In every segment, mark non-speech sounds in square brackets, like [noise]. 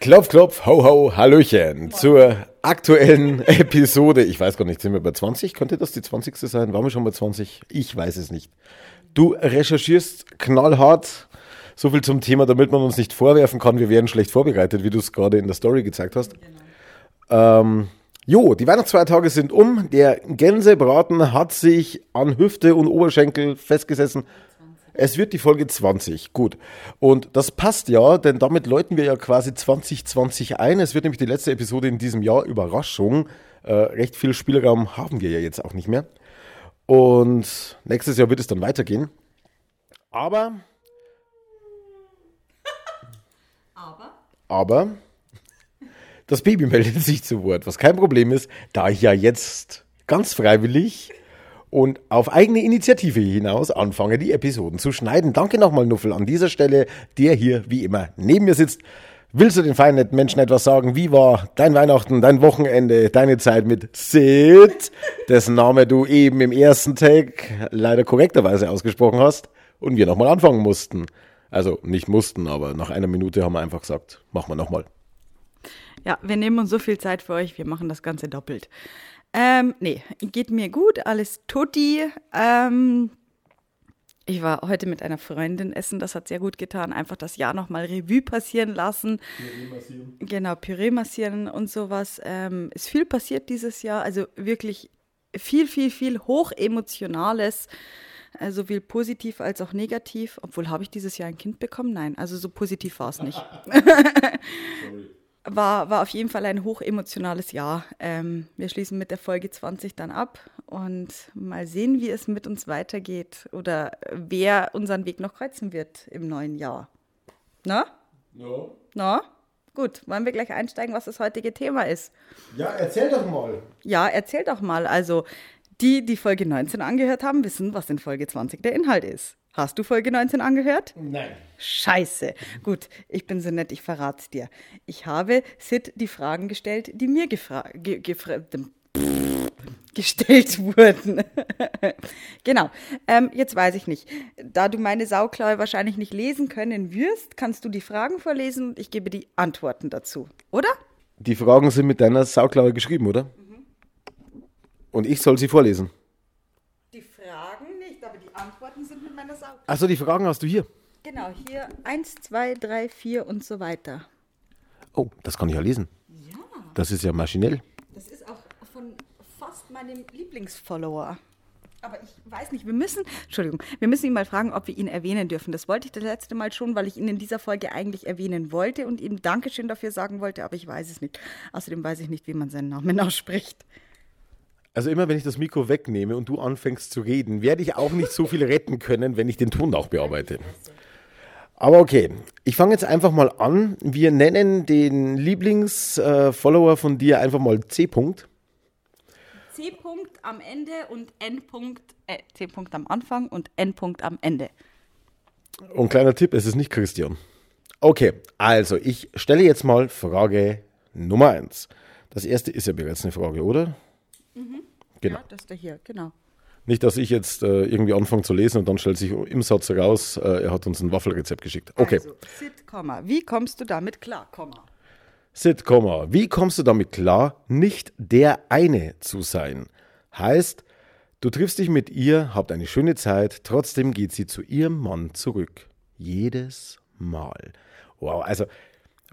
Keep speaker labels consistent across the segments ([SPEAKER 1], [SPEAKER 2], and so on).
[SPEAKER 1] Klopf, klopf, ho, ho, Hallöchen zur aktuellen Episode. Ich weiß gar nicht, sind wir bei 20? Könnte das die 20. sein? Waren wir schon bei 20? Ich weiß es nicht. Du recherchierst knallhart. So viel zum Thema, damit man uns nicht vorwerfen kann, wir wären schlecht vorbereitet, wie du es gerade in der Story gezeigt hast. Ähm, jo, die Weihnachtsfeiertage sind um. Der Gänsebraten hat sich an Hüfte und Oberschenkel festgesessen. Es wird die Folge 20. Gut. Und das passt ja, denn damit läuten wir ja quasi 2020 ein. Es wird nämlich die letzte Episode in diesem Jahr. Überraschung. Äh, recht viel Spielraum haben wir ja jetzt auch nicht mehr. Und nächstes Jahr wird es dann weitergehen. Aber.
[SPEAKER 2] Aber
[SPEAKER 1] Aber. Das Baby meldet sich zu Wort, was kein Problem ist, da ich ja jetzt ganz freiwillig und auf eigene Initiative hinaus anfange, die Episoden zu schneiden. Danke nochmal, Nuffel, an dieser Stelle, der hier wie immer neben mir sitzt. Willst du den feinen Menschen etwas sagen? Wie war dein Weihnachten, dein Wochenende, deine Zeit mit Sid, dessen Name du eben im ersten Tag leider korrekterweise ausgesprochen hast und wir nochmal anfangen mussten? Also nicht mussten, aber nach einer Minute haben wir einfach gesagt, machen wir nochmal.
[SPEAKER 2] Ja, wir nehmen uns so viel Zeit für euch, wir machen das Ganze doppelt. Ähm, nee, geht mir gut, alles tutti. Ähm, ich war heute mit einer Freundin essen, das hat sehr gut getan. Einfach das Jahr nochmal Revue passieren lassen. Genau, Püree massieren und sowas. Ähm, ist viel passiert dieses Jahr, also wirklich viel, viel, viel hochemotionales, sowohl positiv als auch negativ. Obwohl, habe ich dieses Jahr ein Kind bekommen? Nein, also so positiv war es nicht. [laughs] war, war auf jeden Fall ein hochemotionales Jahr. Ähm, wir schließen mit der Folge 20 dann ab und mal sehen, wie es mit uns weitergeht oder wer unseren Weg noch kreuzen wird im neuen Jahr. Na?
[SPEAKER 1] Ja.
[SPEAKER 2] Na? Gut, wollen wir gleich einsteigen, was das heutige Thema ist?
[SPEAKER 1] Ja, erzähl doch mal.
[SPEAKER 2] Ja, erzähl doch mal. Also, die, die Folge 19 angehört haben, wissen, was in Folge 20 der Inhalt ist. Hast du Folge 19 angehört?
[SPEAKER 1] Nein.
[SPEAKER 2] Scheiße. Gut, ich bin so nett, ich verrat's dir. Ich habe Sid die Fragen gestellt, die mir ge [laughs] gestellt wurden. [laughs] genau. Ähm, jetzt weiß ich nicht. Da du meine Sauklaue wahrscheinlich nicht lesen können wirst, kannst du die Fragen vorlesen und ich gebe die Antworten dazu. Oder?
[SPEAKER 1] Die Fragen sind mit deiner Sauklaue geschrieben, oder? Und ich soll sie vorlesen.
[SPEAKER 2] Die Fragen nicht, aber die Antworten sind mit meiner Sauklaue.
[SPEAKER 1] Achso, die Fragen hast du hier.
[SPEAKER 2] Genau, hier 1, 2, 3, 4 und so weiter.
[SPEAKER 1] Oh, das kann ich ja lesen.
[SPEAKER 2] Ja.
[SPEAKER 1] Das ist ja maschinell.
[SPEAKER 2] Das ist auch von fast meinem Lieblingsfollower. Aber ich weiß nicht, wir müssen, Entschuldigung, wir müssen ihn mal fragen, ob wir ihn erwähnen dürfen. Das wollte ich das letzte Mal schon, weil ich ihn in dieser Folge eigentlich erwähnen wollte und ihm Dankeschön dafür sagen wollte, aber ich weiß es nicht. Außerdem weiß ich nicht, wie man seinen Namen [laughs] ausspricht.
[SPEAKER 1] Also immer wenn ich das Mikro wegnehme und du anfängst zu reden, werde ich auch nicht so viel retten können, wenn ich den Ton auch bearbeite. Aber okay, ich fange jetzt einfach mal an. Wir nennen den Lieblingsfollower von dir einfach mal C. -Punkt.
[SPEAKER 2] C-Punkt am Ende und N-Punkt, äh, C-Punkt am Anfang und N-Punkt am Ende.
[SPEAKER 1] Und kleiner Tipp, es ist nicht Christian. Okay, also ich stelle jetzt mal Frage Nummer eins. Das erste ist ja bereits eine Frage, oder? Genau.
[SPEAKER 2] Ja, das ist der hier, genau.
[SPEAKER 1] Nicht, dass ich jetzt äh, irgendwie anfange zu lesen und dann stellt sich im Satz raus, äh, er hat uns ein Waffelrezept geschickt. Okay.
[SPEAKER 2] Also, Sid, Komma, wie kommst du damit klar, Komma?
[SPEAKER 1] Sid, Komma, wie kommst du damit klar, nicht der eine zu sein? Heißt, du triffst dich mit ihr, habt eine schöne Zeit, trotzdem geht sie zu ihrem Mann zurück. Jedes Mal. Wow, also,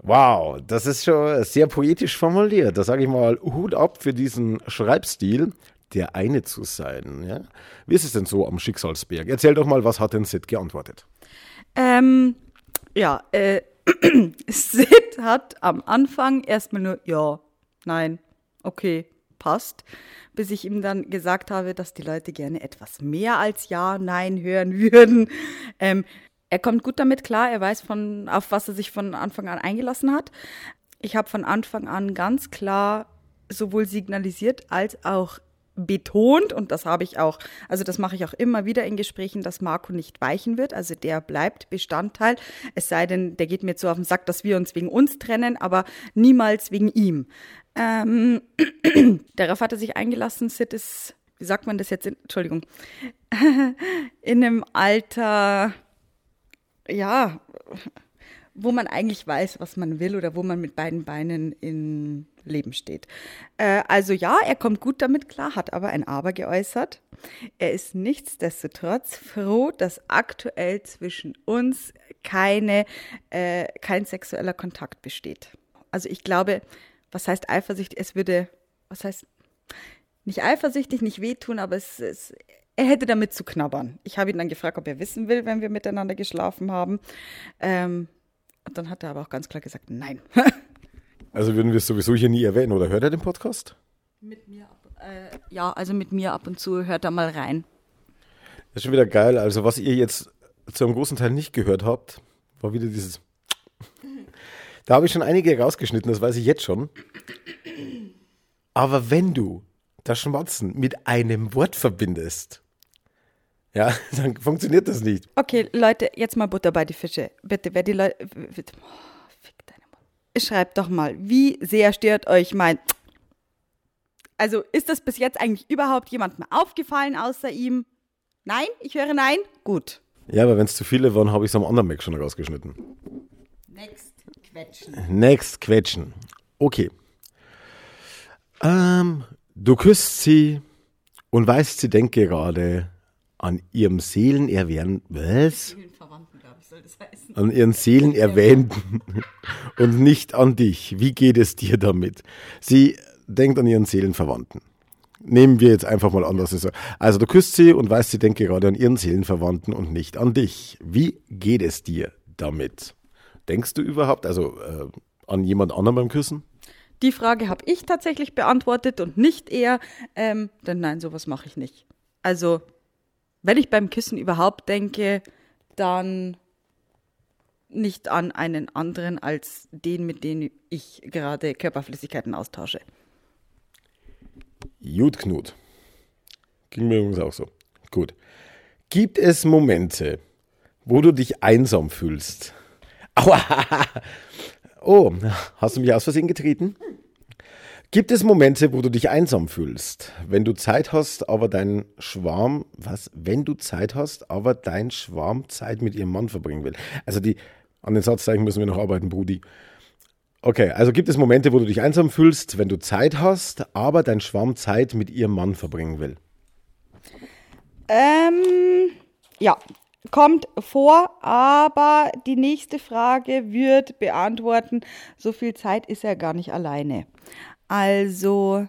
[SPEAKER 1] wow, das ist schon sehr poetisch formuliert. Da sage ich mal Hut ab für diesen Schreibstil, der eine zu sein. Ja? Wie ist es denn so am Schicksalsberg? Erzähl doch mal, was hat denn Sid geantwortet?
[SPEAKER 2] Ähm, ja, äh, [clears throat] Sid hat am Anfang erstmal nur ja, nein, okay, passt, bis ich ihm dann gesagt habe, dass die Leute gerne etwas mehr als ja, nein hören [laughs] würden. Ähm, er kommt gut damit klar, er weiß, von, auf was er sich von Anfang an eingelassen hat. Ich habe von Anfang an ganz klar sowohl signalisiert als auch betont und das habe ich auch, also das mache ich auch immer wieder in Gesprächen, dass Marco nicht weichen wird, also der bleibt Bestandteil, es sei denn, der geht mir so auf den Sack, dass wir uns wegen uns trennen, aber niemals wegen ihm. Ähm, [clears throat] darauf hat er sich eingelassen, Sid ist, wie sagt man das jetzt, in, Entschuldigung, [laughs] in einem Alter, ja, wo man eigentlich weiß, was man will oder wo man mit beiden Beinen im Leben steht. Äh, also ja, er kommt gut damit klar, hat aber ein Aber geäußert. Er ist nichtsdestotrotz froh, dass aktuell zwischen uns keine, äh, kein sexueller Kontakt besteht. Also ich glaube, was heißt eifersüchtig? Es würde, was heißt, nicht eifersüchtig, nicht wehtun, aber es, es er hätte damit zu knabbern. Ich habe ihn dann gefragt, ob er wissen will, wenn wir miteinander geschlafen haben. Ähm, und dann hat er aber auch ganz klar gesagt, nein. [laughs]
[SPEAKER 1] also würden wir es sowieso hier nie erwähnen, oder hört er den Podcast?
[SPEAKER 2] Mit mir ab, äh, ja, also mit mir ab und zu hört er mal rein.
[SPEAKER 1] Das ist schon wieder geil. Also was ihr jetzt zu einem großen Teil nicht gehört habt, war wieder dieses. Da habe ich schon einige rausgeschnitten, das weiß ich jetzt schon. Aber wenn du das Schmatzen mit einem Wort verbindest, ja, [laughs] dann funktioniert das nicht.
[SPEAKER 2] Okay, Leute, jetzt mal Butter bei die Fische. Bitte, wer die Leute. Oh, fick deine Mutter. Schreibt doch mal, wie sehr stört euch mein. [tsk] Also, ist das bis jetzt eigentlich überhaupt jemandem aufgefallen außer ihm? Nein? Ich höre nein? Gut.
[SPEAKER 1] Ja, aber wenn es zu viele waren, habe ich es am anderen Mac schon rausgeschnitten.
[SPEAKER 2] Next quetschen.
[SPEAKER 1] Next quetschen. Okay. Ähm, du küsst sie und weißt, sie denkt gerade, an ihrem Seelenerwähnten, was? An ihren Seelenerwähnten [laughs] und nicht an dich. Wie geht es dir damit? Sie denkt an ihren Seelenverwandten. Nehmen wir jetzt einfach mal an, dass es so. Also du küsst sie und weißt, sie denkt gerade an ihren Seelenverwandten und nicht an dich. Wie geht es dir damit? Denkst du überhaupt also äh, an jemand anderen beim Küssen?
[SPEAKER 2] Die Frage habe ich tatsächlich beantwortet und nicht er, ähm, denn nein, sowas mache ich nicht. Also wenn ich beim Küssen überhaupt denke, dann nicht an einen anderen als den, mit dem ich gerade Körperflüssigkeiten austausche.
[SPEAKER 1] Gut, Knut. Ging mir übrigens auch so. Gut. Gibt es Momente, wo du dich einsam fühlst? Aua! [laughs] Oh, hast du mich aus Versehen getreten? Gibt es Momente, wo du dich einsam fühlst? Wenn du Zeit hast, aber dein Schwarm, was? Wenn du Zeit hast, aber dein Schwarm Zeit mit ihrem Mann verbringen will. Also die, an den Satzzeichen müssen wir noch arbeiten, Brudi. Okay, also gibt es Momente, wo du dich einsam fühlst, wenn du Zeit hast, aber dein Schwarm Zeit mit ihrem Mann verbringen will?
[SPEAKER 2] Ähm, ja, kommt vor, aber die nächste Frage wird beantworten, so viel Zeit ist er gar nicht alleine. Also,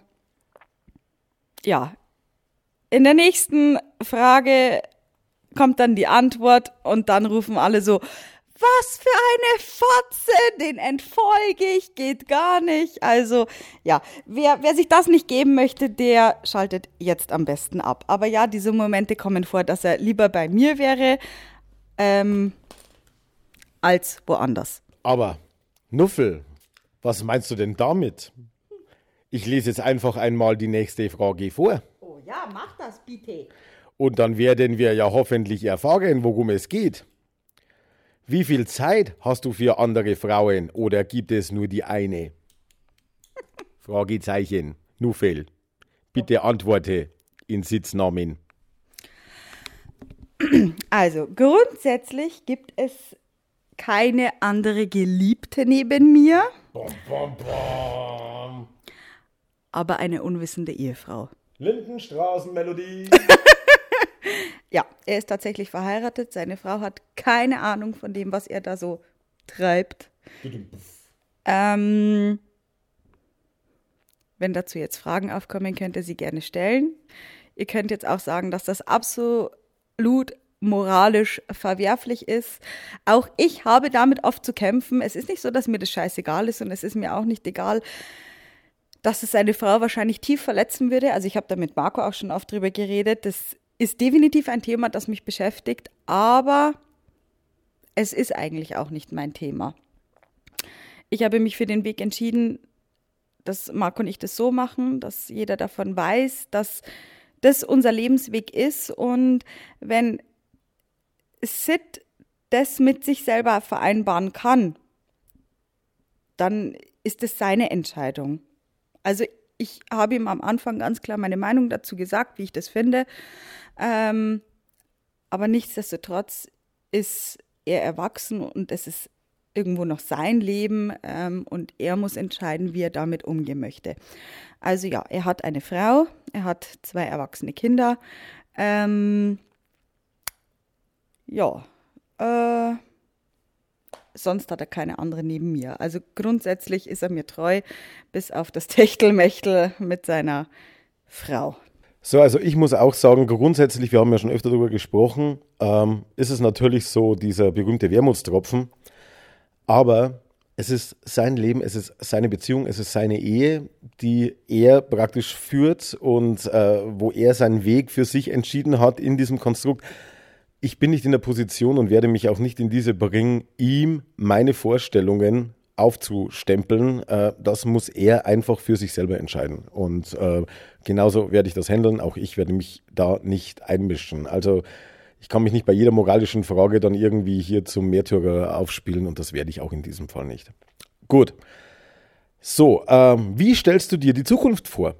[SPEAKER 2] ja, in der nächsten Frage kommt dann die Antwort und dann rufen alle so, was für eine Fotze, den entfolge ich, geht gar nicht. Also ja, wer, wer sich das nicht geben möchte, der schaltet jetzt am besten ab. Aber ja, diese Momente kommen vor, dass er lieber bei mir wäre ähm, als woanders.
[SPEAKER 1] Aber Nuffel, was meinst du denn damit? Ich lese jetzt einfach einmal die nächste Frage vor.
[SPEAKER 2] Oh ja, mach das bitte.
[SPEAKER 1] Und dann werden wir ja hoffentlich erfahren, worum es geht. Wie viel Zeit hast du für andere Frauen oder gibt es nur die eine? [laughs] Fragezeichen. Nuffel. Bitte antworte in Sitznamen.
[SPEAKER 2] Also, grundsätzlich gibt es keine andere Geliebte neben mir. Bom, bom, bom aber eine unwissende Ehefrau.
[SPEAKER 1] Lindenstraßenmelodie. [laughs]
[SPEAKER 2] ja, er ist tatsächlich verheiratet. Seine Frau hat keine Ahnung von dem, was er da so treibt. ähm, wenn dazu jetzt Fragen aufkommen, könnt ihr sie gerne stellen. Ihr könnt jetzt auch sagen, dass das absolut moralisch verwerflich ist. Auch ich habe damit oft zu kämpfen. Es ist nicht so, dass mir das scheißegal ist und es ist mir auch nicht egal, dass es seine Frau wahrscheinlich tief verletzen würde. Also ich habe da mit Marco auch schon oft drüber geredet. Das ist definitiv ein Thema, das mich beschäftigt, aber es ist eigentlich auch nicht mein Thema. Ich habe mich für den Weg entschieden, dass Marco und ich das so machen, dass jeder davon weiß, dass das unser Lebensweg ist und wenn Sid das mit sich selber vereinbaren kann, dann ist es seine Entscheidung. Also ich habe ihm am Anfang ganz klar meine Meinung dazu gesagt, wie ich das finde. Ähm, aber nichtsdestotrotz ist er erwachsen und es ist irgendwo noch sein Leben ähm, und er muss entscheiden, wie er damit umgehen möchte. Also ja, er hat eine Frau, er hat zwei erwachsene Kinder. Ähm, ja, äh, sonst hat er keine andere neben mir. Also grundsätzlich ist er mir treu, bis auf das [laughs] Techtelmechtel mit seiner Frau.
[SPEAKER 1] So, also ich muss auch sagen, grundsätzlich, wir haben ja schon öfter darüber gesprochen, ähm, ist es natürlich so dieser berühmte Wermutstropfen. Aber es ist sein Leben, es ist seine Beziehung, es ist seine Ehe, die er praktisch führt und äh, wo er seinen Weg für sich entschieden hat in diesem Konstrukt. Ich bin nicht in der Position und werde mich auch nicht in diese bringen, ihm meine Vorstellungen aufzustempeln. Äh, das muss er einfach für sich selber entscheiden. Und äh, genauso werde ich das handeln. Auch ich werde mich da nicht einmischen. Also ich kann mich nicht bei jeder moralischen Frage dann irgendwie hier zum Märtyrer aufspielen und das werde ich auch in diesem Fall nicht. Gut. So, ähm, wie stellst du dir die Zukunft vor?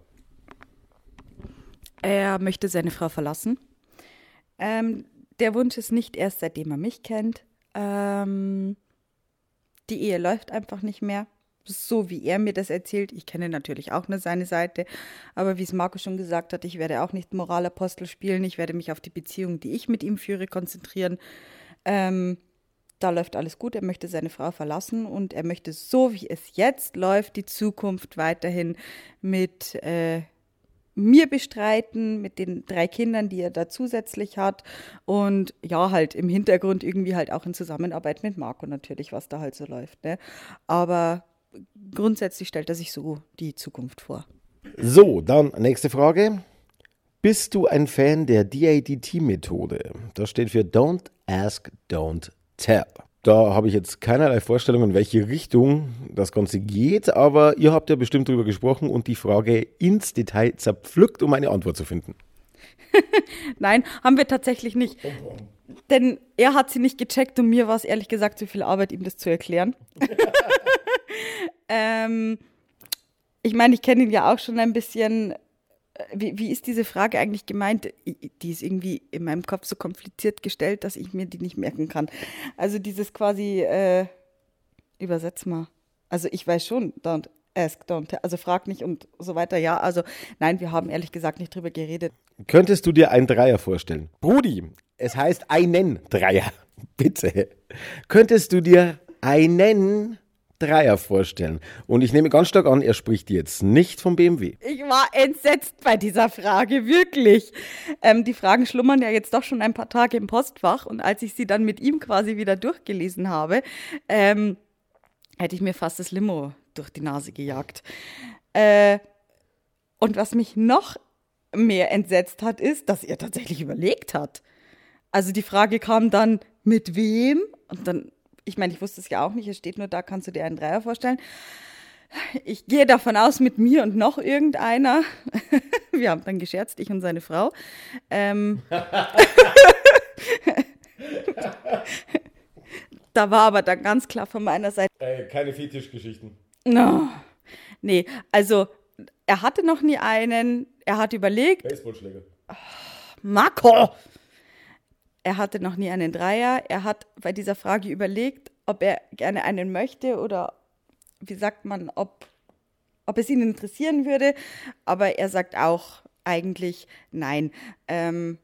[SPEAKER 2] Er möchte seine Frau verlassen. Ähm, der Wunsch ist nicht erst seitdem er mich kennt. Ähm, die Ehe läuft einfach nicht mehr. So wie er mir das erzählt. Ich kenne natürlich auch nur seine Seite. Aber wie es Marco schon gesagt hat, ich werde auch nicht Moralapostel spielen. Ich werde mich auf die Beziehung, die ich mit ihm führe, konzentrieren. Ähm, da läuft alles gut. Er möchte seine Frau verlassen und er möchte so, wie es jetzt läuft, die Zukunft weiterhin mit äh, mir bestreiten, mit den drei Kindern, die er da zusätzlich hat. Und ja, halt im Hintergrund irgendwie halt auch in Zusammenarbeit mit Marco natürlich, was da halt so läuft. Ne? Aber grundsätzlich stellt er sich so die Zukunft vor.
[SPEAKER 1] So, dann nächste Frage. Bist du ein Fan der DADT-Methode? Das steht für Don't Ask, Don't Tell. Da habe ich jetzt keinerlei Vorstellung, in welche Richtung das Ganze geht, aber ihr habt ja bestimmt darüber gesprochen und die Frage ins Detail zerpflückt, um eine Antwort zu finden. [laughs]
[SPEAKER 2] Nein, haben wir tatsächlich nicht. Denn er hat sie nicht gecheckt und mir war es ehrlich gesagt zu viel Arbeit, ihm das zu erklären. [laughs] [laughs] ähm, ich meine, ich kenne ihn ja auch schon ein bisschen wie, wie ist diese Frage eigentlich gemeint? Die ist irgendwie in meinem Kopf so kompliziert gestellt, dass ich mir die nicht merken kann. Also dieses quasi, äh, übersetz mal. Also ich weiß schon, don't ask, don't, also frag nicht und so weiter. Ja, also nein, wir haben ehrlich gesagt nicht drüber geredet.
[SPEAKER 1] Könntest du dir einen Dreier vorstellen? Brudi, es heißt einen Dreier. [laughs] Bitte. Könntest du dir einen Dreier vorstellen. Und ich nehme ganz stark an, er spricht jetzt nicht vom BMW.
[SPEAKER 2] Ich war entsetzt bei dieser Frage, wirklich. Ähm, die Fragen schlummern ja jetzt doch schon ein paar Tage im Postfach. Und als ich sie dann mit ihm quasi wieder durchgelesen habe, ähm, hätte ich mir fast das Limo durch die Nase gejagt. Äh, und was mich noch mehr entsetzt hat, ist, dass er tatsächlich überlegt hat. Also die Frage kam dann, mit wem? Und dann ich meine, ich wusste es ja auch nicht, es steht nur da, kannst du dir einen Dreier vorstellen. Ich gehe davon aus, mit mir und noch irgendeiner. [laughs] Wir haben dann gescherzt, ich und seine Frau. Ähm, [laughs] da war aber dann ganz klar von meiner Seite.
[SPEAKER 1] Äh, keine Fetischgeschichten.
[SPEAKER 2] No. Nee, also er hatte noch nie einen. Er hat überlegt.
[SPEAKER 1] Baseballschläger.
[SPEAKER 2] Oh, Marco! Er hatte noch nie einen Dreier. Er hat bei dieser Frage überlegt, ob er gerne einen möchte oder wie sagt man, ob, ob es ihn interessieren würde. Aber er sagt auch eigentlich nein. Ähm,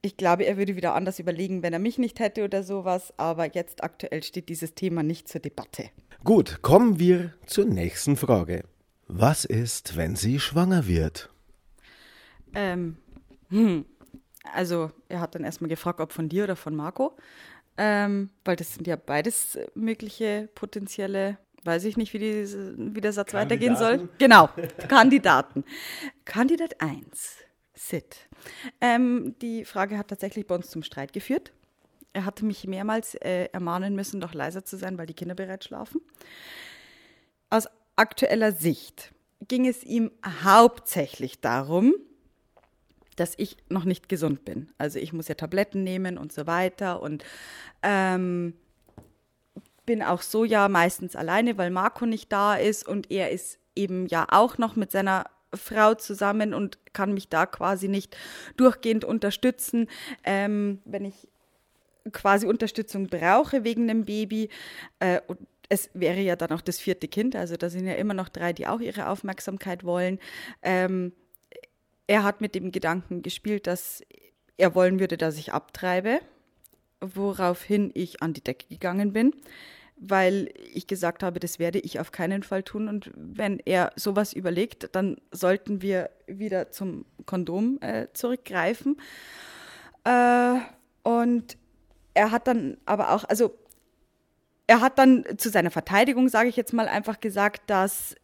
[SPEAKER 2] ich glaube, er würde wieder anders überlegen, wenn er mich nicht hätte oder sowas. Aber jetzt aktuell steht dieses Thema nicht zur Debatte.
[SPEAKER 1] Gut, kommen wir zur nächsten Frage. Was ist, wenn sie schwanger wird?
[SPEAKER 2] Ähm, hm, also er hat dann erstmal gefragt, ob von dir oder von Marco, ähm, weil das sind ja beides mögliche potenzielle, weiß ich nicht, wie, die, wie der Satz weitergehen soll. Genau, Kandidaten. [laughs] Kandidat 1, Sid. Ähm, die Frage hat tatsächlich bei uns zum Streit geführt. Er hatte mich mehrmals äh, ermahnen müssen, doch leiser zu sein, weil die Kinder bereits schlafen. Aus aktueller Sicht ging es ihm hauptsächlich darum, dass ich noch nicht gesund bin. Also ich muss ja Tabletten nehmen und so weiter und ähm, bin auch so ja meistens alleine, weil Marco nicht da ist und er ist eben ja auch noch mit seiner Frau zusammen und kann mich da quasi nicht durchgehend unterstützen, ähm, wenn ich quasi Unterstützung brauche wegen dem Baby. Äh, und es wäre ja dann auch das vierte Kind, also da sind ja immer noch drei, die auch ihre Aufmerksamkeit wollen. Ähm, er hat mit dem Gedanken gespielt, dass er wollen würde, dass ich abtreibe, woraufhin ich an die Decke gegangen bin, weil ich gesagt habe, das werde ich auf keinen Fall tun. Und wenn er sowas überlegt, dann sollten wir wieder zum Kondom äh, zurückgreifen. Äh, und er hat dann aber auch, also er hat dann zu seiner Verteidigung, sage ich jetzt mal, einfach gesagt, dass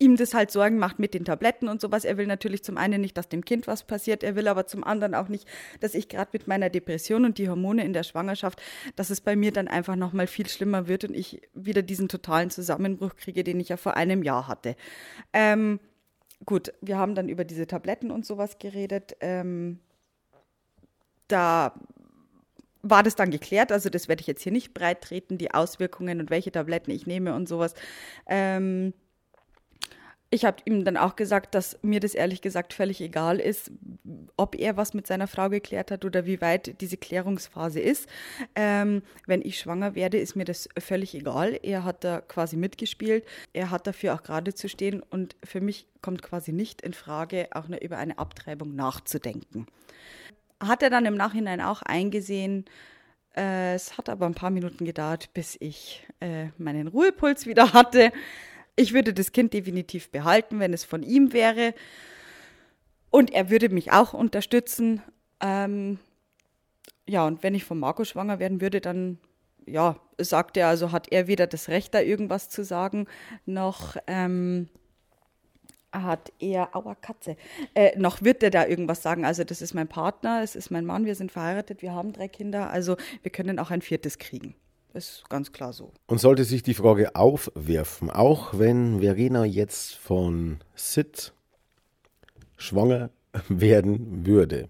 [SPEAKER 2] ihm das halt Sorgen macht mit den Tabletten und sowas. Er will natürlich zum einen nicht, dass dem Kind was passiert, er will aber zum anderen auch nicht, dass ich gerade mit meiner Depression und die Hormone in der Schwangerschaft, dass es bei mir dann einfach noch mal viel schlimmer wird und ich wieder diesen totalen Zusammenbruch kriege, den ich ja vor einem Jahr hatte. Ähm, gut, wir haben dann über diese Tabletten und sowas geredet. Ähm, da war das dann geklärt. Also das werde ich jetzt hier nicht breit treten, die Auswirkungen und welche Tabletten ich nehme und sowas. Ähm, ich habe ihm dann auch gesagt, dass mir das ehrlich gesagt völlig egal ist, ob er was mit seiner Frau geklärt hat oder wie weit diese Klärungsphase ist. Ähm, wenn ich schwanger werde, ist mir das völlig egal. Er hat da quasi mitgespielt. Er hat dafür auch gerade zu stehen und für mich kommt quasi nicht in Frage, auch nur über eine Abtreibung nachzudenken. Hat er dann im Nachhinein auch eingesehen, äh, es hat aber ein paar Minuten gedauert, bis ich äh, meinen Ruhepuls wieder hatte. Ich würde das Kind definitiv behalten, wenn es von ihm wäre. Und er würde mich auch unterstützen. Ähm, ja, und wenn ich von Marco schwanger werden würde, dann, ja, sagt er, also hat er weder das Recht, da irgendwas zu sagen, noch ähm, hat er, aua Katze, äh, noch wird er da irgendwas sagen. Also das ist mein Partner, es ist mein Mann, wir sind verheiratet, wir haben drei Kinder, also wir können auch ein viertes kriegen. Ist ganz klar so.
[SPEAKER 1] Und sollte sich die Frage aufwerfen, auch wenn Verena jetzt von Sid schwanger [laughs] werden würde,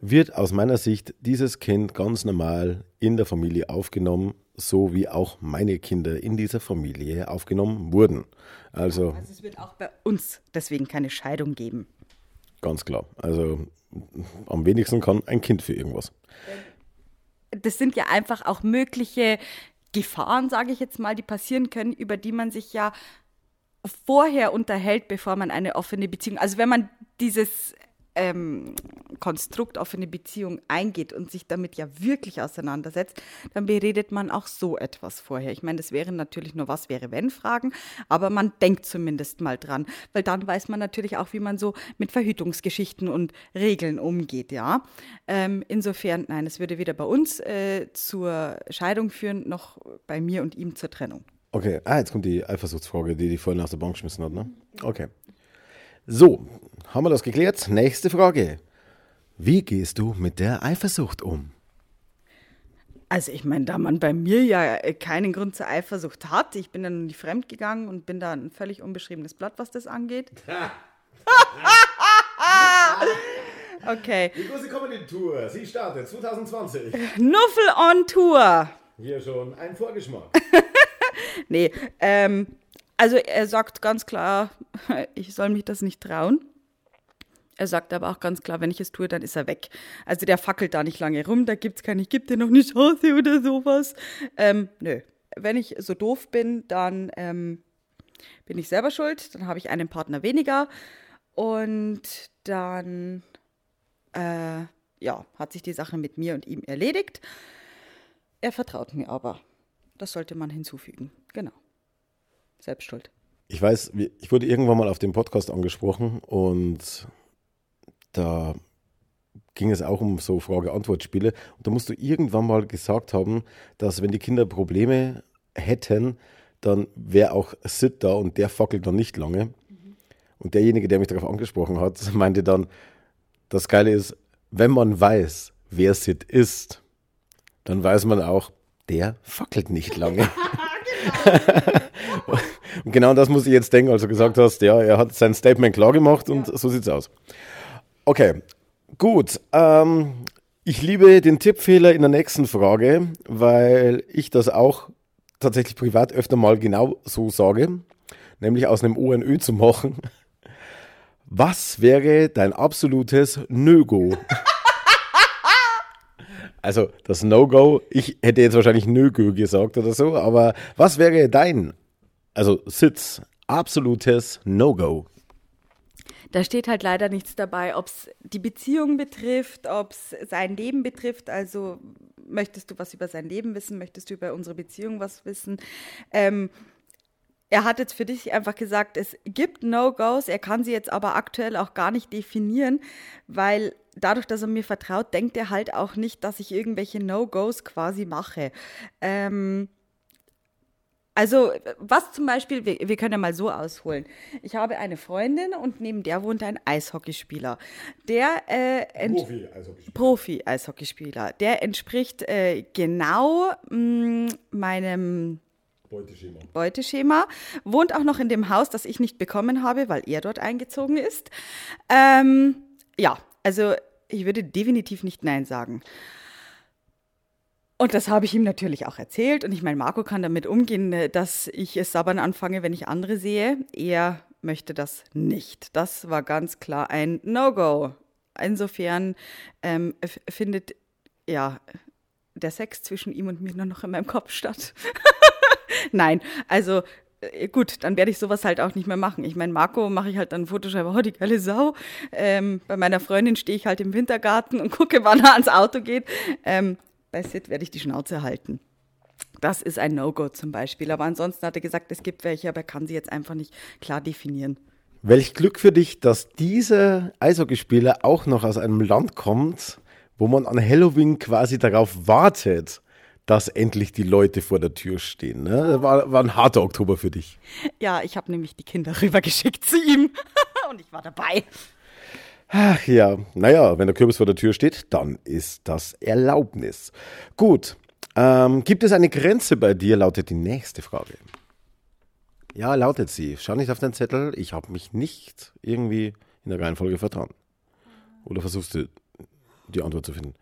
[SPEAKER 1] wird aus meiner Sicht dieses Kind ganz normal in der Familie aufgenommen, so wie auch meine Kinder in dieser Familie aufgenommen wurden. Also,
[SPEAKER 2] also es wird auch bei uns deswegen keine Scheidung geben.
[SPEAKER 1] Ganz klar. Also am wenigsten kann ein Kind für irgendwas.
[SPEAKER 2] Das sind ja einfach auch mögliche Gefahren, sage ich jetzt mal, die passieren können, über die man sich ja vorher unterhält, bevor man eine offene Beziehung. Also wenn man dieses ähm, Konstrukt auf eine Beziehung eingeht und sich damit ja wirklich auseinandersetzt, dann beredet man auch so etwas vorher. Ich meine, das wären natürlich nur was wäre wenn Fragen, aber man denkt zumindest mal dran, weil dann weiß man natürlich auch, wie man so mit Verhütungsgeschichten und Regeln umgeht, ja. Ähm, insofern, nein, es würde weder bei uns äh, zur Scheidung führen, noch bei mir und ihm zur Trennung.
[SPEAKER 1] Okay, ah, jetzt kommt die Eifersuchtsfrage, die die vorhin aus der Bank geschmissen hat, ne? Okay. So, haben wir das geklärt? Nächste Frage. Wie gehst du mit der Eifersucht um?
[SPEAKER 2] Also ich meine, da man bei mir ja keinen Grund zur Eifersucht hat, ich bin dann nie fremd gegangen und bin da ein völlig unbeschriebenes Blatt, was das angeht. [laughs] okay.
[SPEAKER 1] Die große Comedy-Tour, sie startet 2020.
[SPEAKER 2] Nuffel on Tour.
[SPEAKER 1] Hier schon ein Vorgeschmack. [laughs]
[SPEAKER 2] nee, ähm, also er sagt ganz klar, [laughs] ich soll mich das nicht trauen. Er sagt aber auch ganz klar, wenn ich es tue, dann ist er weg. Also der fackelt da nicht lange rum, da gibt es keine, ich gebe dir noch eine Chance oder sowas. Ähm, nö. Wenn ich so doof bin, dann ähm, bin ich selber schuld, dann habe ich einen Partner weniger und dann äh, ja, hat sich die Sache mit mir und ihm erledigt. Er vertraut mir aber. Das sollte man hinzufügen. Genau. Selbstschuld.
[SPEAKER 1] Ich weiß, ich wurde irgendwann mal auf dem Podcast angesprochen und da ging es auch um so Frage-Antwort-Spiele. Und da musst du irgendwann mal gesagt haben, dass wenn die Kinder Probleme hätten, dann wäre auch Sid da und der fackelt dann nicht lange. Mhm. Und derjenige, der mich darauf angesprochen hat, [laughs] meinte dann, das Geile ist, wenn man weiß, wer Sid ist, dann weiß man auch, der fackelt nicht lange. [laughs] genau. [laughs] und genau das muss ich jetzt denken, als du gesagt hast, ja, er hat sein Statement klar gemacht und ja. so sieht's aus. Okay, gut. Ähm, ich liebe den Tippfehler in der nächsten Frage, weil ich das auch tatsächlich privat öfter mal genau so sage, nämlich aus einem ONÖ zu machen. Was wäre dein absolutes Nögo? [laughs] Also das No-Go, ich hätte jetzt wahrscheinlich Nö-Go gesagt oder so, aber was wäre dein, also Sitz, absolutes No-Go?
[SPEAKER 2] Da steht halt leider nichts dabei, ob es die Beziehung betrifft, ob es sein Leben betrifft. Also möchtest du was über sein Leben wissen? Möchtest du über unsere Beziehung was wissen? Ähm, er hat jetzt für dich einfach gesagt, es gibt No-Gos, er kann sie jetzt aber aktuell auch gar nicht definieren, weil dadurch, dass er mir vertraut, denkt er halt auch nicht, dass ich irgendwelche No-Gos quasi mache. Ähm, also, was zum Beispiel, wir, wir, können ja mal so ausholen. Ich habe eine Freundin und neben der wohnt ein Eishockeyspieler. Der äh, Profi-Eishockeyspieler. Profi-Eishockeyspieler. Der entspricht äh, genau mh, mm, meinem Beuteschema. Beuteschema. Wohnt auch noch in dem Haus, das ich nicht bekommen habe, weil er dort eingezogen ist. Ähm, ja, also ich würde definitiv nicht Nein sagen. Und das habe ich ihm natürlich auch erzählt. Und ich meine, Marco kann damit umgehen, äh, dass ich es sabbern anfange, wenn ich andere sehe. Er möchte das nicht. Das war ganz klar ein No-Go. Insofern ähm, findet ja der Sex zwischen ihm und mir nur noch in meinem Kopf statt. [laughs] [laughs] Nein, also äh, gut, dann werde ich sowas halt auch nicht mehr machen. Ich meine, Marco mache ich halt dann Fotoschreiber, oh, die geile Sau. Ähm, bei meiner Freundin stehe ich halt im Wintergarten und gucke, [laughs] wann er ans Auto geht. Ähm, bei Sid werde ich die Schnauze halten. Das ist ein No-Go zum Beispiel. Aber ansonsten hat er gesagt, es gibt welche, aber er kann sie jetzt einfach nicht klar definieren.
[SPEAKER 1] Welch Glück für dich, dass dieser Eishockeyspieler auch noch aus einem Land kommt, wo man an Halloween quasi darauf wartet, dass endlich die Leute vor der Tür stehen. Ne? War, war ein harter Oktober für dich.
[SPEAKER 2] Ja, ich habe nämlich die Kinder [laughs] rübergeschickt zu ihm [laughs] und ich war dabei.
[SPEAKER 1] Ach ja, naja, wenn der Kürbis vor der Tür steht, dann ist das Erlaubnis. Gut, ähm, gibt es eine Grenze bei dir, lautet die nächste Frage. Ja, lautet sie. Schau nicht auf deinen Zettel, ich habe mich nicht irgendwie in der Reihenfolge vertan. Oder versuchst du die Antwort zu finden?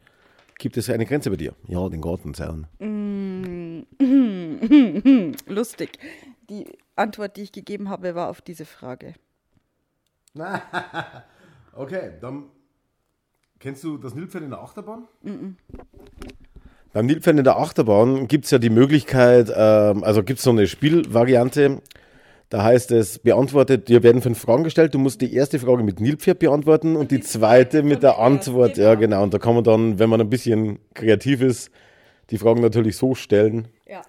[SPEAKER 1] Gibt es eine Grenze bei dir? Ja, den Gartenzaun.
[SPEAKER 2] Mm. [laughs] Lustig. Die Antwort, die ich gegeben habe, war auf diese Frage. [laughs]
[SPEAKER 1] Okay, dann kennst du das Nilpferd in der Achterbahn? Mhm. Beim Nilpferd in der Achterbahn gibt es ja die Möglichkeit, ähm, also gibt es so eine Spielvariante, da heißt es, beantwortet, dir werden fünf Fragen gestellt, du musst die erste Frage mit Nilpferd beantworten und die zweite mit der Antwort, ja genau, und da kann man dann, wenn man ein bisschen kreativ ist, die Fragen natürlich so stellen. Ja.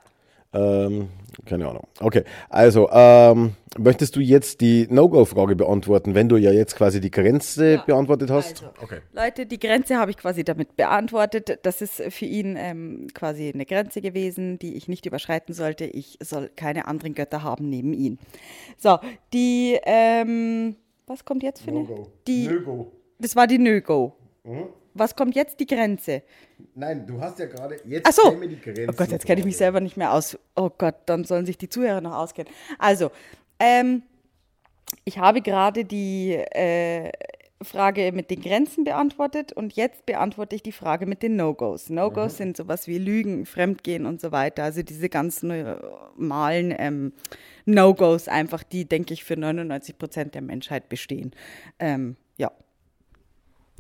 [SPEAKER 1] Ähm, keine Ahnung. Okay, also ähm, möchtest du jetzt die No-Go-Frage beantworten, wenn du ja jetzt quasi die Grenze ja, beantwortet hast?
[SPEAKER 2] Also, okay. Leute, die Grenze habe ich quasi damit beantwortet. Das ist für ihn ähm, quasi eine Grenze gewesen, die ich nicht überschreiten sollte. Ich soll keine anderen Götter haben neben ihm. So, die, ähm, was kommt jetzt für eine? No-Go. Die, No-Go. Das war die No-Go. Mhm. Was kommt jetzt die Grenze?
[SPEAKER 1] Nein, du hast ja gerade jetzt
[SPEAKER 2] Ach so. die Grenze. Oh Gott, jetzt kenne ich mich selber nicht mehr aus. Oh Gott, dann sollen sich die Zuhörer noch auskennen. Also, ähm, ich habe gerade die äh, Frage mit den Grenzen beantwortet und jetzt beantworte ich die Frage mit den No-Gos. No-Gos mhm. sind sowas wie Lügen, Fremdgehen und so weiter. Also diese ganzen normalen ähm, No-Gos einfach, die, denke ich, für 99 Prozent der Menschheit bestehen. Ähm, ja.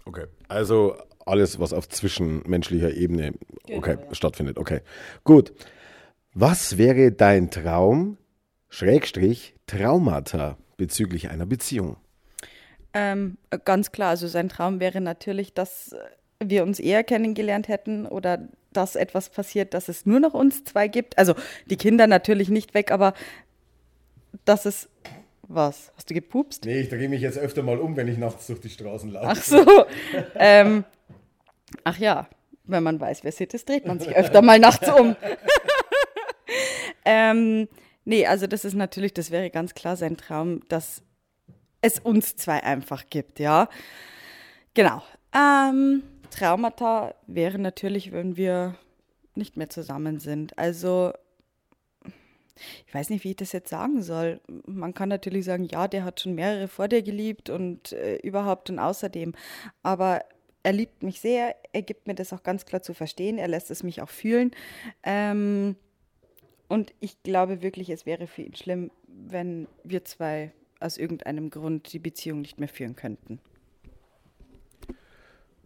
[SPEAKER 1] Okay, also alles, was auf zwischenmenschlicher Ebene genau, okay, ja. stattfindet. Okay, gut. Was wäre dein Traum, Schrägstrich, Traumata bezüglich einer Beziehung?
[SPEAKER 2] Ähm, ganz klar, also sein Traum wäre natürlich, dass wir uns eher kennengelernt hätten oder dass etwas passiert, dass es nur noch uns zwei gibt. Also die Kinder natürlich nicht weg, aber dass es was? Hast du gepupst?
[SPEAKER 1] Nee, ich drehe mich jetzt öfter mal um, wenn ich nachts durch die Straßen laufe.
[SPEAKER 2] Ach so. ähm, ach ja, wenn man weiß, wer sitzt, dreht man sich öfter mal nachts um. [laughs] ähm, nee, also das ist natürlich, das wäre ganz klar sein Traum, dass es uns zwei einfach gibt, ja. Genau. Ähm, Traumata wäre natürlich, wenn wir nicht mehr zusammen sind. Also ich weiß nicht, wie ich das jetzt sagen soll. Man kann natürlich sagen, ja, der hat schon mehrere vor dir geliebt und äh, überhaupt und außerdem. Aber er liebt mich sehr, er gibt mir das auch ganz klar zu verstehen, er lässt es mich auch fühlen. Ähm, und ich glaube wirklich, es wäre für ihn schlimm, wenn wir zwei aus irgendeinem Grund die Beziehung nicht mehr führen könnten.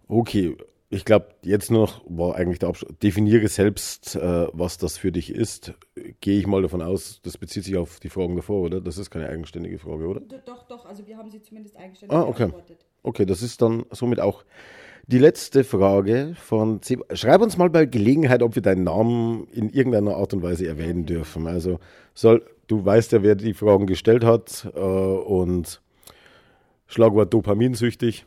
[SPEAKER 1] Okay, ich glaube, jetzt nur noch war eigentlich der Abschluss. Definiere selbst, äh, was das für dich ist. Gehe ich mal davon aus, das bezieht sich auf die Fragen davor, oder? Das ist keine eigenständige Frage, oder?
[SPEAKER 2] Doch, doch, also wir haben sie zumindest eigenständig
[SPEAKER 1] ah, okay. beantwortet. Okay, das ist dann somit auch die letzte Frage von C Schreib uns mal bei Gelegenheit, ob wir deinen Namen in irgendeiner Art und Weise erwähnen dürfen. Also soll, du weißt ja, wer die Fragen gestellt hat äh, und Schlagwort dopaminsüchtig,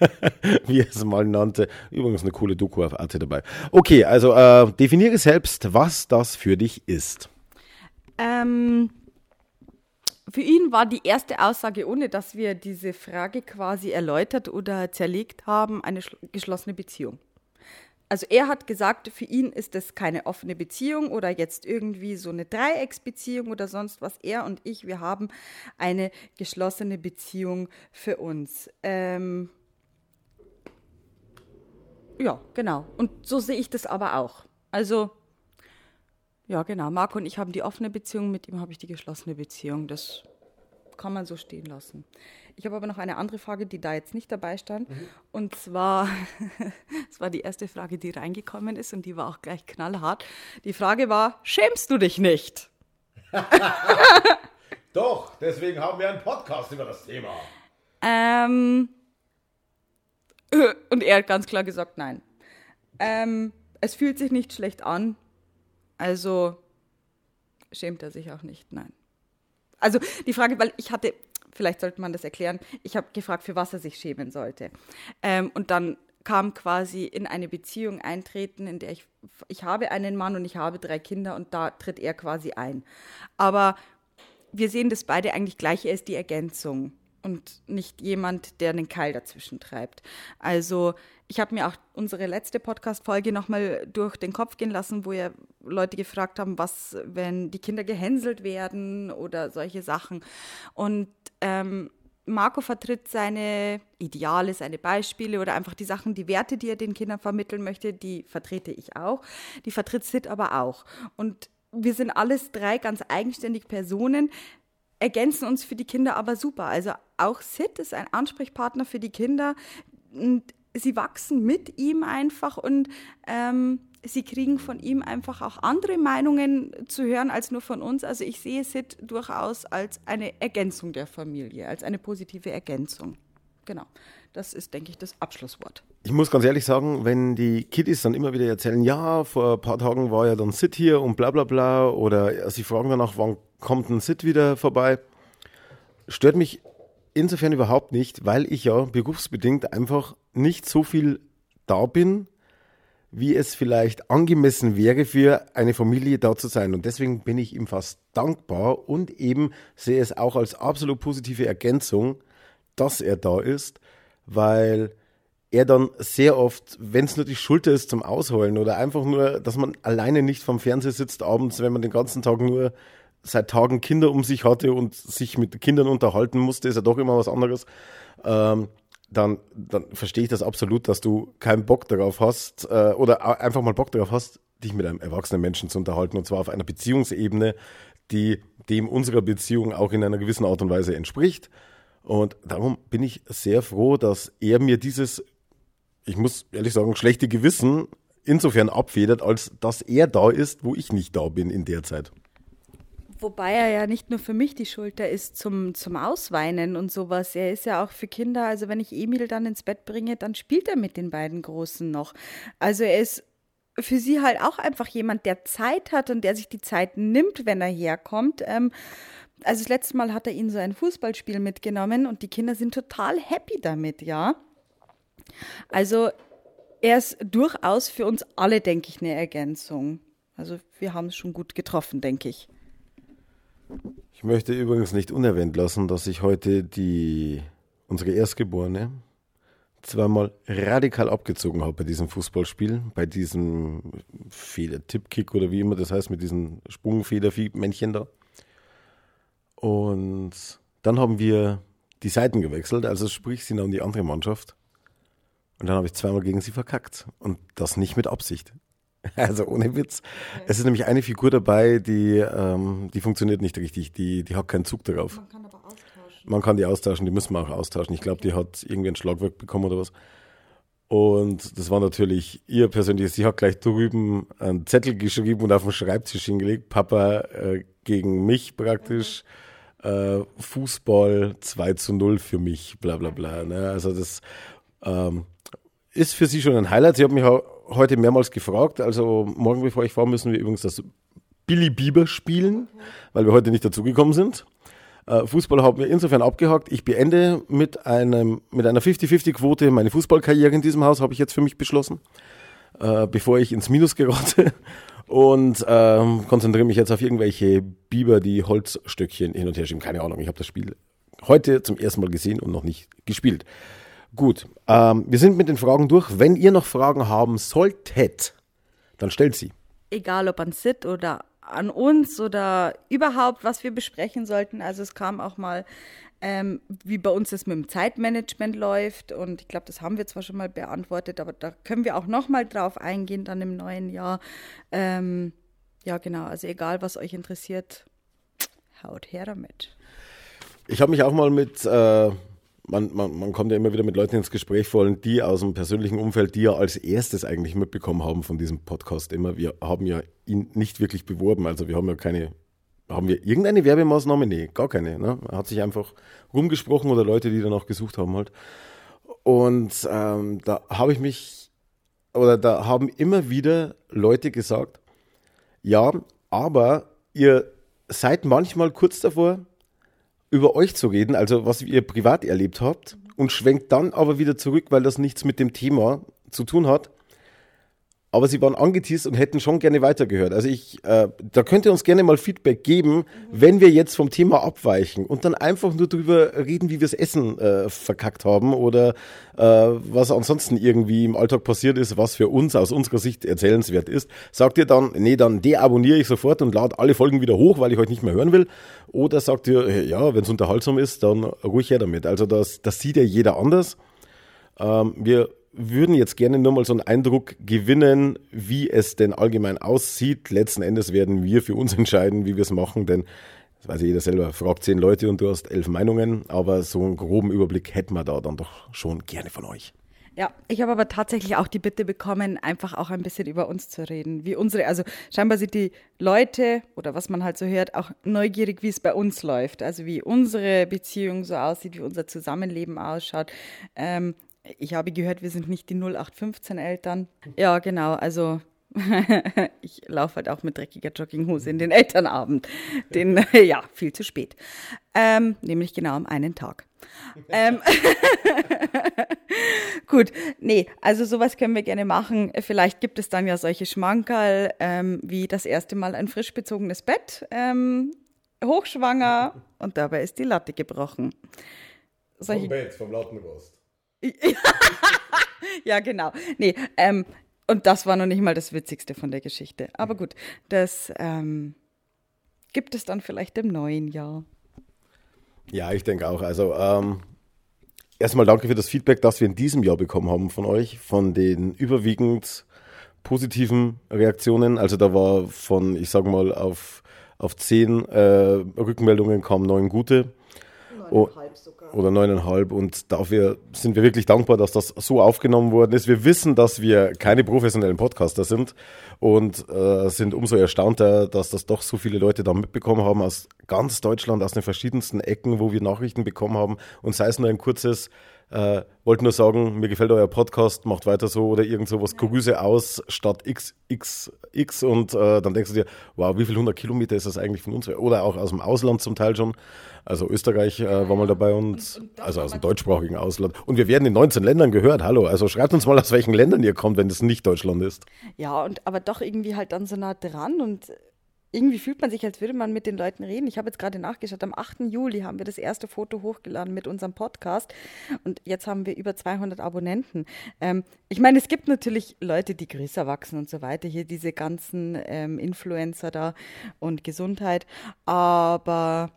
[SPEAKER 1] [laughs] wie er es mal nannte. Übrigens eine coole Doku auf Arte dabei. Okay, also äh, definiere selbst, was das für dich ist.
[SPEAKER 2] Ähm, für ihn war die erste Aussage, ohne dass wir diese Frage quasi erläutert oder zerlegt haben, eine geschlossene Beziehung also er hat gesagt, für ihn ist das keine offene Beziehung oder jetzt irgendwie so eine Dreiecksbeziehung oder sonst was. Er und ich, wir haben eine geschlossene Beziehung für uns. Ähm ja, genau. Und so sehe ich das aber auch. Also, ja, genau. Marco und ich haben die offene Beziehung, mit ihm habe ich die geschlossene Beziehung. Das kann man so stehen lassen. Ich habe aber noch eine andere Frage, die da jetzt nicht dabei stand. Mhm. Und zwar, [laughs] es war die erste Frage, die reingekommen ist und die war auch gleich knallhart. Die Frage war, schämst du dich nicht? [laughs]
[SPEAKER 1] Doch, deswegen haben wir einen Podcast über das Thema.
[SPEAKER 2] Ähm, [laughs] und er hat ganz klar gesagt, nein. Ähm, es fühlt sich nicht schlecht an, also schämt er sich auch nicht, nein. Also die Frage, weil ich hatte, vielleicht sollte man das erklären, ich habe gefragt, für was er sich schämen sollte. Ähm, und dann kam quasi in eine Beziehung eintreten, in der ich, ich habe einen Mann und ich habe drei Kinder und da tritt er quasi ein. Aber wir sehen das beide eigentlich gleich, er ist die Ergänzung und nicht jemand, der einen Keil dazwischen treibt. Also ich habe mir auch unsere letzte Podcast-Folge nochmal durch den Kopf gehen lassen, wo ja Leute gefragt haben, was, wenn die Kinder gehänselt werden oder solche Sachen. Und ähm, Marco vertritt seine Ideale, seine Beispiele oder einfach die Sachen, die Werte, die er den Kindern vermitteln möchte, die vertrete ich auch. Die vertritt Sid aber auch. Und wir sind alles drei ganz eigenständig Personen, ergänzen uns für die Kinder aber super. Also auch Sid ist ein Ansprechpartner für die Kinder und sie wachsen mit ihm einfach und ähm, sie kriegen von ihm einfach auch andere Meinungen zu hören als nur von uns. Also ich sehe Sid durchaus als eine Ergänzung der Familie, als eine positive Ergänzung. Genau. Das ist, denke ich, das Abschlusswort.
[SPEAKER 1] Ich muss ganz ehrlich sagen, wenn die Kiddies dann immer wieder erzählen, ja, vor ein paar Tagen war ja dann Sid hier und bla bla bla, oder sie fragen danach, wann kommt ein Sid wieder vorbei, stört mich insofern überhaupt nicht, weil ich ja berufsbedingt einfach nicht so viel da bin, wie es vielleicht angemessen wäre für eine Familie da zu sein. Und deswegen bin ich ihm fast dankbar und eben sehe es auch als absolut positive Ergänzung, dass er da ist, weil er dann sehr oft, wenn es nur die Schulter ist zum Ausholen oder einfach nur, dass man alleine nicht vom Fernseher sitzt abends, wenn man den ganzen Tag nur seit Tagen Kinder um sich hatte und sich mit Kindern unterhalten musste, ist ja doch immer was anderes. Ähm, dann, dann verstehe ich das absolut, dass du keinen Bock darauf hast äh, oder einfach mal Bock darauf hast, dich mit einem erwachsenen Menschen zu unterhalten und zwar auf einer Beziehungsebene, die dem unserer Beziehung auch in einer gewissen Art und Weise entspricht. Und darum bin ich sehr froh, dass er mir dieses, ich muss ehrlich sagen, schlechte Gewissen insofern abfedert, als dass er da ist, wo ich nicht da bin in der Zeit.
[SPEAKER 2] Wobei er ja nicht nur für mich die Schulter ist zum, zum Ausweinen und sowas. Er ist ja auch für Kinder, also wenn ich Emil dann ins Bett bringe, dann spielt er mit den beiden Großen noch. Also er ist für sie halt auch einfach jemand, der Zeit hat und der sich die Zeit nimmt, wenn er herkommt. Ähm, also das letzte Mal hat er ihnen so ein Fußballspiel mitgenommen und die Kinder sind total happy damit, ja. Also er ist durchaus für uns alle, denke ich, eine Ergänzung. Also wir haben es schon gut getroffen, denke ich.
[SPEAKER 1] Ich möchte übrigens nicht unerwähnt lassen, dass ich heute die, unsere Erstgeborene zweimal radikal abgezogen habe bei diesem Fußballspiel, bei diesem Feder-Tippkick oder wie immer das heißt, mit diesen Sprungfedermännchen da. Und dann haben wir die Seiten gewechselt, also sprich, sie nahm die andere Mannschaft. Und dann habe ich zweimal gegen sie verkackt. Und das nicht mit Absicht. [laughs] Also ohne Witz. Es ist nämlich eine Figur dabei, die, ähm, die funktioniert nicht richtig. Die, die hat keinen Zug darauf. Man kann aber austauschen. Man kann die austauschen, die müssen wir auch austauschen. Ich glaube, die hat irgendwie ein Schlagwerk bekommen oder was. Und das war natürlich ihr persönliches. Sie hat gleich drüben einen Zettel geschrieben und auf den Schreibtisch hingelegt. Papa äh, gegen mich praktisch. Äh, Fußball 2 zu 0 für mich, bla bla bla. Ne? Also das ähm, ist für sie schon ein Highlight. Sie hat mich heute mehrmals gefragt. Also morgen, bevor ich fahre, müssen wir übrigens das Billy Bieber spielen, weil wir heute nicht dazugekommen sind. Äh, Fußball haben wir insofern abgehakt. Ich beende mit, einem, mit einer 50-50-Quote meine Fußballkarriere in diesem Haus, habe ich jetzt für mich beschlossen, äh, bevor ich ins Minus gerate. Und ähm, konzentriere mich jetzt auf irgendwelche Biber, die Holzstöckchen hin und her schieben. Keine Ahnung, ich habe das Spiel heute zum ersten Mal gesehen und noch nicht gespielt. Gut, ähm, wir sind mit den Fragen durch. Wenn ihr noch Fragen haben solltet, dann stellt sie.
[SPEAKER 2] Egal ob an Sid oder an uns oder überhaupt, was wir besprechen sollten. Also es kam auch mal, ähm, wie bei uns das mit dem Zeitmanagement läuft. Und ich glaube, das haben wir zwar schon mal beantwortet, aber da können wir auch noch mal drauf eingehen dann im neuen Jahr. Ähm, ja, genau. Also egal, was euch interessiert, haut her damit.
[SPEAKER 1] Ich habe mich auch mal mit äh, man, man, man kommt ja immer wieder mit Leuten ins Gespräch, vor allem die aus dem persönlichen Umfeld, die ja als erstes eigentlich mitbekommen haben von diesem Podcast immer. Wir haben ja ihn nicht wirklich beworben, also wir haben ja keine, haben wir irgendeine Werbemaßnahme? Nee, gar keine. Ne? Hat sich einfach rumgesprochen oder Leute, die danach gesucht haben halt. Und ähm, da habe ich mich, oder da haben immer wieder Leute gesagt, ja, aber ihr seid manchmal kurz davor, über euch zu reden, also was ihr privat erlebt habt, und schwenkt dann aber wieder zurück, weil das nichts mit dem Thema zu tun hat aber sie waren angeteased und hätten schon gerne weitergehört. Also ich, äh, da könnt ihr uns gerne mal Feedback geben, wenn wir jetzt vom Thema abweichen und dann einfach nur drüber reden, wie wir das Essen äh, verkackt haben oder äh, was ansonsten irgendwie im Alltag passiert ist, was für uns aus unserer Sicht erzählenswert ist. Sagt ihr dann, nee, dann deabonniere ich sofort und lade alle Folgen wieder hoch, weil ich euch nicht mehr hören will. Oder sagt ihr, ja, wenn es unterhaltsam ist, dann ruhig her damit. Also das, das sieht ja jeder anders. Ähm, wir würden jetzt gerne nur mal so einen Eindruck gewinnen, wie es denn allgemein aussieht. Letzten Endes werden wir für uns [laughs] entscheiden, wie wir es machen, denn das weiß jeder selber, fragt zehn Leute und du hast elf Meinungen, aber so einen groben Überblick hätten wir da dann doch schon gerne von euch.
[SPEAKER 2] Ja, ich habe aber tatsächlich auch die Bitte bekommen, einfach auch ein bisschen über uns zu reden. Wie unsere, also scheinbar sind die Leute oder was man halt so hört, auch neugierig, wie es bei uns läuft. Also wie unsere Beziehung so aussieht, wie unser Zusammenleben ausschaut. Ähm, ich habe gehört, wir sind nicht die 0815 Eltern. Ja, genau. Also [laughs] ich laufe halt auch mit dreckiger Jogginghose in den Elternabend. Den, [laughs] ja, viel zu spät. Ähm, nämlich genau am einen Tag. ähm, [laughs] Gut, nee, also sowas können wir gerne machen. Vielleicht gibt es dann ja solche Schmankerl, ähm, wie das erste Mal ein frisch bezogenes Bett, ähm, hochschwanger und dabei ist die Latte gebrochen.
[SPEAKER 1] Solche, vom Bett, vom lauten Rost. [laughs]
[SPEAKER 2] ja, genau. Nee, ähm, und das war noch nicht mal das Witzigste von der Geschichte. Aber gut, das ähm, gibt es dann vielleicht im neuen Jahr.
[SPEAKER 1] Ja, ich denke auch. Also ähm, erstmal danke für das Feedback, das wir in diesem Jahr bekommen haben von euch, von den überwiegend positiven Reaktionen. Also da war von, ich sag mal, auf, auf zehn äh, Rückmeldungen kamen neun gute. Neuneinhalb sogar. Oder neuneinhalb. Und dafür sind wir wirklich dankbar, dass das so aufgenommen worden ist. Wir wissen, dass wir keine professionellen Podcaster sind und äh, sind umso erstaunter, dass das doch so viele Leute da mitbekommen haben aus ganz Deutschland, aus den verschiedensten Ecken, wo wir Nachrichten bekommen haben. Und sei es nur ein kurzes äh, wollte nur sagen, mir gefällt euer Podcast, macht weiter so oder irgend sowas. Grüße aus Stadt XXX und äh, dann denkst du dir, wow, wie viel hundert Kilometer ist das eigentlich von uns? Oder auch aus dem Ausland zum Teil schon. Also Österreich äh, war mal dabei und, und, und also aus dem deutschsprachigen Ausland. Und wir werden in 19 Ländern gehört. Hallo, also schreibt uns mal, aus welchen Ländern ihr kommt, wenn es nicht Deutschland ist.
[SPEAKER 2] Ja, und aber doch irgendwie halt dann so nah dran und irgendwie fühlt man sich, als würde man mit den Leuten reden. Ich habe jetzt gerade nachgeschaut, am 8. Juli haben wir das erste Foto hochgeladen mit unserem Podcast und jetzt haben wir über 200 Abonnenten. Ähm, ich meine, es gibt natürlich Leute, die größer wachsen und so weiter, hier diese ganzen ähm, Influencer da und Gesundheit, aber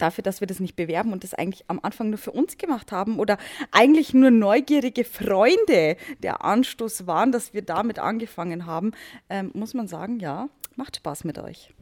[SPEAKER 2] dafür, dass wir das nicht bewerben und das eigentlich am Anfang nur für uns gemacht haben oder eigentlich nur neugierige Freunde der Anstoß waren, dass wir damit angefangen haben, ähm, muss man sagen, ja, macht Spaß mit euch.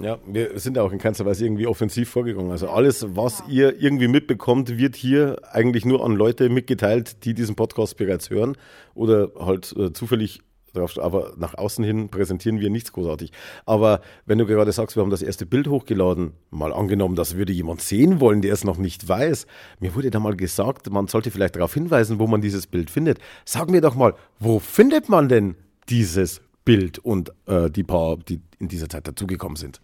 [SPEAKER 1] Ja, wir sind ja auch in keinster Weise irgendwie offensiv vorgegangen. Also alles, was ihr irgendwie mitbekommt, wird hier eigentlich nur an Leute mitgeteilt, die diesen Podcast bereits hören oder halt äh, zufällig drauf, aber nach außen hin präsentieren wir nichts großartig. Aber wenn du gerade sagst, wir haben das erste Bild hochgeladen, mal angenommen, das würde jemand sehen wollen, der es noch nicht weiß. Mir wurde da mal gesagt, man sollte vielleicht darauf hinweisen, wo man dieses Bild findet. Sag mir doch mal, wo findet man denn dieses Bild und äh, die paar, die in dieser Zeit dazugekommen sind?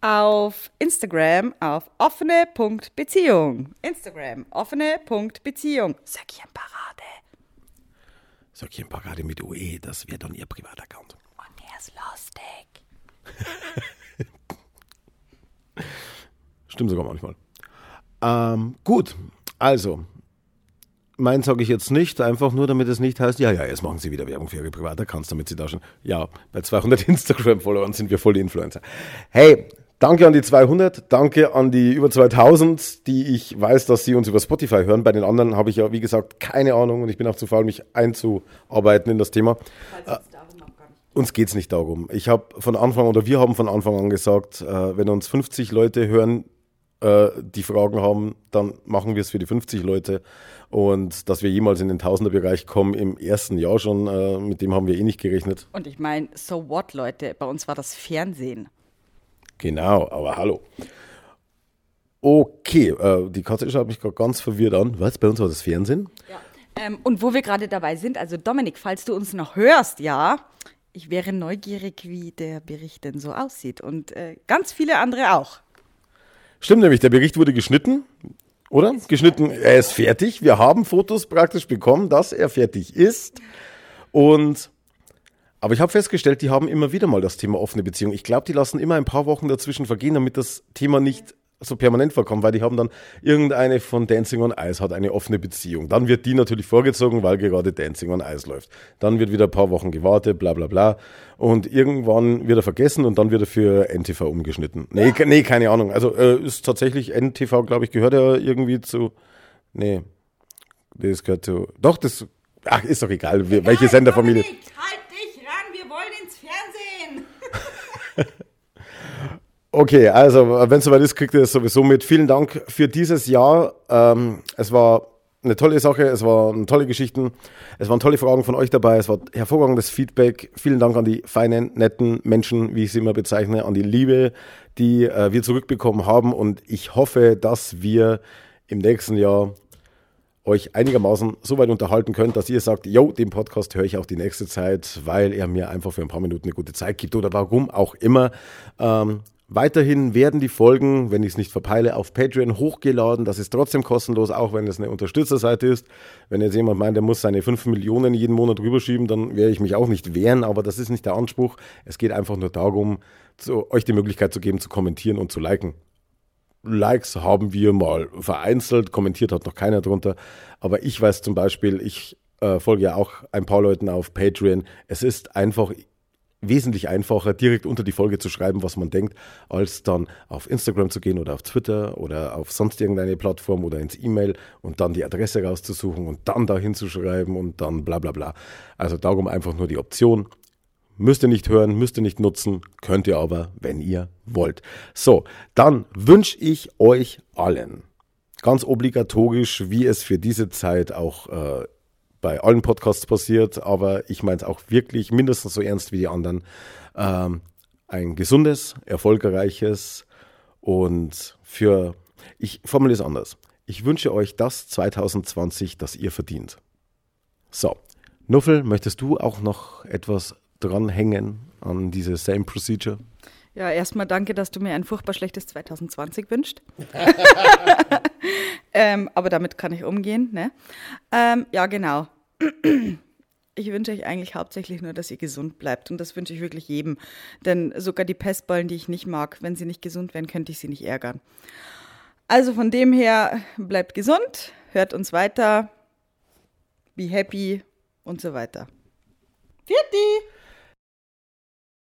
[SPEAKER 2] Auf Instagram auf offene.beziehung. Instagram offene.beziehung. Söckchenparade.
[SPEAKER 1] Söckchenparade mit OE, das wäre dann ihr Privataccount.
[SPEAKER 2] Und der ist lustig. [laughs]
[SPEAKER 1] Stimmt sogar manchmal. Ähm, gut, also, mein sage ich jetzt nicht, einfach nur, damit es nicht heißt, ja, ja, jetzt machen Sie wieder Werbung für Ihre Privataccounts, damit Sie da schon, ja, bei 200 [laughs] Instagram-Followern sind wir voll die Influencer. Hey, danke an die 200, danke an die über 2000, die ich weiß, dass Sie uns über Spotify hören. Bei den anderen habe ich ja, wie gesagt, keine Ahnung und ich bin auch zu faul, mich einzuarbeiten in das Thema. Uns geht es nicht darum. Ich habe von Anfang oder wir haben von Anfang an gesagt, äh, wenn uns 50 Leute hören, äh, die Fragen haben, dann machen wir es für die 50 Leute. Und dass wir jemals in den Tausenderbereich kommen im ersten Jahr schon, äh, mit dem haben wir eh nicht gerechnet.
[SPEAKER 2] Und ich meine, so what, Leute? Bei uns war das Fernsehen.
[SPEAKER 1] Genau, aber hallo. Okay, äh, die Katze schaut mich gerade ganz verwirrt an. Was? Bei uns war das Fernsehen?
[SPEAKER 2] Ja. Ähm, und wo wir gerade dabei sind, also Dominik, falls du uns noch hörst, ja, ich wäre neugierig, wie der Bericht denn so aussieht. Und äh, ganz viele andere auch.
[SPEAKER 1] Stimmt nämlich, der Bericht wurde geschnitten, oder? Geschnitten, er ist fertig. Wir haben Fotos praktisch bekommen, dass er fertig ist. Und aber ich habe festgestellt, die haben immer wieder mal das Thema offene Beziehung. Ich glaube, die lassen immer ein paar Wochen dazwischen vergehen, damit das Thema nicht so permanent vorkommt, weil die haben dann irgendeine von Dancing on Ice hat eine offene Beziehung. Dann wird die natürlich vorgezogen, weil gerade Dancing on Ice läuft. Dann wird wieder ein paar Wochen gewartet, bla bla bla. Und irgendwann wird er vergessen und dann wird er für NTV umgeschnitten. Nee, nee keine Ahnung. Also äh, ist tatsächlich NTV, glaube ich, gehört ja irgendwie zu. Nee. Das gehört zu. Doch, das. Ach, ist doch egal, welche Senderfamilie.
[SPEAKER 2] Halt dich ran, wir wollen ins Fernsehen.
[SPEAKER 1] Okay, also wenn es soweit ist, kriegt ihr es sowieso mit. Vielen Dank für dieses Jahr. Ähm, es war eine tolle Sache, es waren tolle Geschichten, es waren tolle Fragen von euch dabei, es war hervorragendes Feedback. Vielen Dank an die feinen, netten Menschen, wie ich sie immer bezeichne, an die Liebe, die äh, wir zurückbekommen haben. Und ich hoffe, dass wir im nächsten Jahr euch einigermaßen so weit unterhalten könnt, dass ihr sagt, yo, den Podcast höre ich auch die nächste Zeit, weil er mir einfach für ein paar Minuten eine gute Zeit gibt oder warum auch immer. Ähm, Weiterhin werden die Folgen, wenn ich es nicht verpeile, auf Patreon hochgeladen. Das ist trotzdem kostenlos, auch wenn es eine Unterstützerseite ist. Wenn jetzt jemand meint, der muss seine 5 Millionen jeden Monat rüberschieben, dann werde ich mich auch nicht wehren, aber das ist nicht der Anspruch. Es geht einfach nur darum, zu, euch die Möglichkeit zu geben, zu kommentieren und zu liken. Likes haben wir mal vereinzelt, kommentiert hat noch keiner drunter. Aber ich weiß zum Beispiel, ich äh, folge ja auch ein paar Leuten auf Patreon. Es ist einfach wesentlich einfacher, direkt unter die Folge zu schreiben, was man denkt, als dann auf Instagram zu gehen oder auf Twitter oder auf sonst irgendeine Plattform oder ins E-Mail und dann die Adresse rauszusuchen und dann dahin zu schreiben und dann bla bla bla. Also darum einfach nur die Option. Müsst ihr nicht hören, müsst ihr nicht nutzen, könnt ihr aber, wenn ihr wollt. So, dann wünsche ich euch allen ganz obligatorisch, wie es für diese Zeit auch äh, bei allen Podcasts passiert, aber ich meine es auch wirklich mindestens so ernst wie die anderen. Ähm, ein gesundes, erfolgreiches und für, ich formuliere es anders. Ich wünsche euch das 2020, das ihr verdient. So, Nuffel, möchtest du auch noch etwas dranhängen an diese Same Procedure?
[SPEAKER 2] Ja, erstmal danke, dass du mir ein furchtbar schlechtes 2020 wünschst. [laughs] [laughs] ähm, aber damit kann ich umgehen. Ne? Ähm, ja, genau. Ich wünsche euch eigentlich hauptsächlich nur, dass ihr gesund bleibt. Und das wünsche ich wirklich jedem. Denn sogar die Pestballen, die ich nicht mag, wenn sie nicht gesund wären, könnte ich sie nicht ärgern. Also von dem her, bleibt gesund, hört uns weiter, be happy und so weiter. Vierte!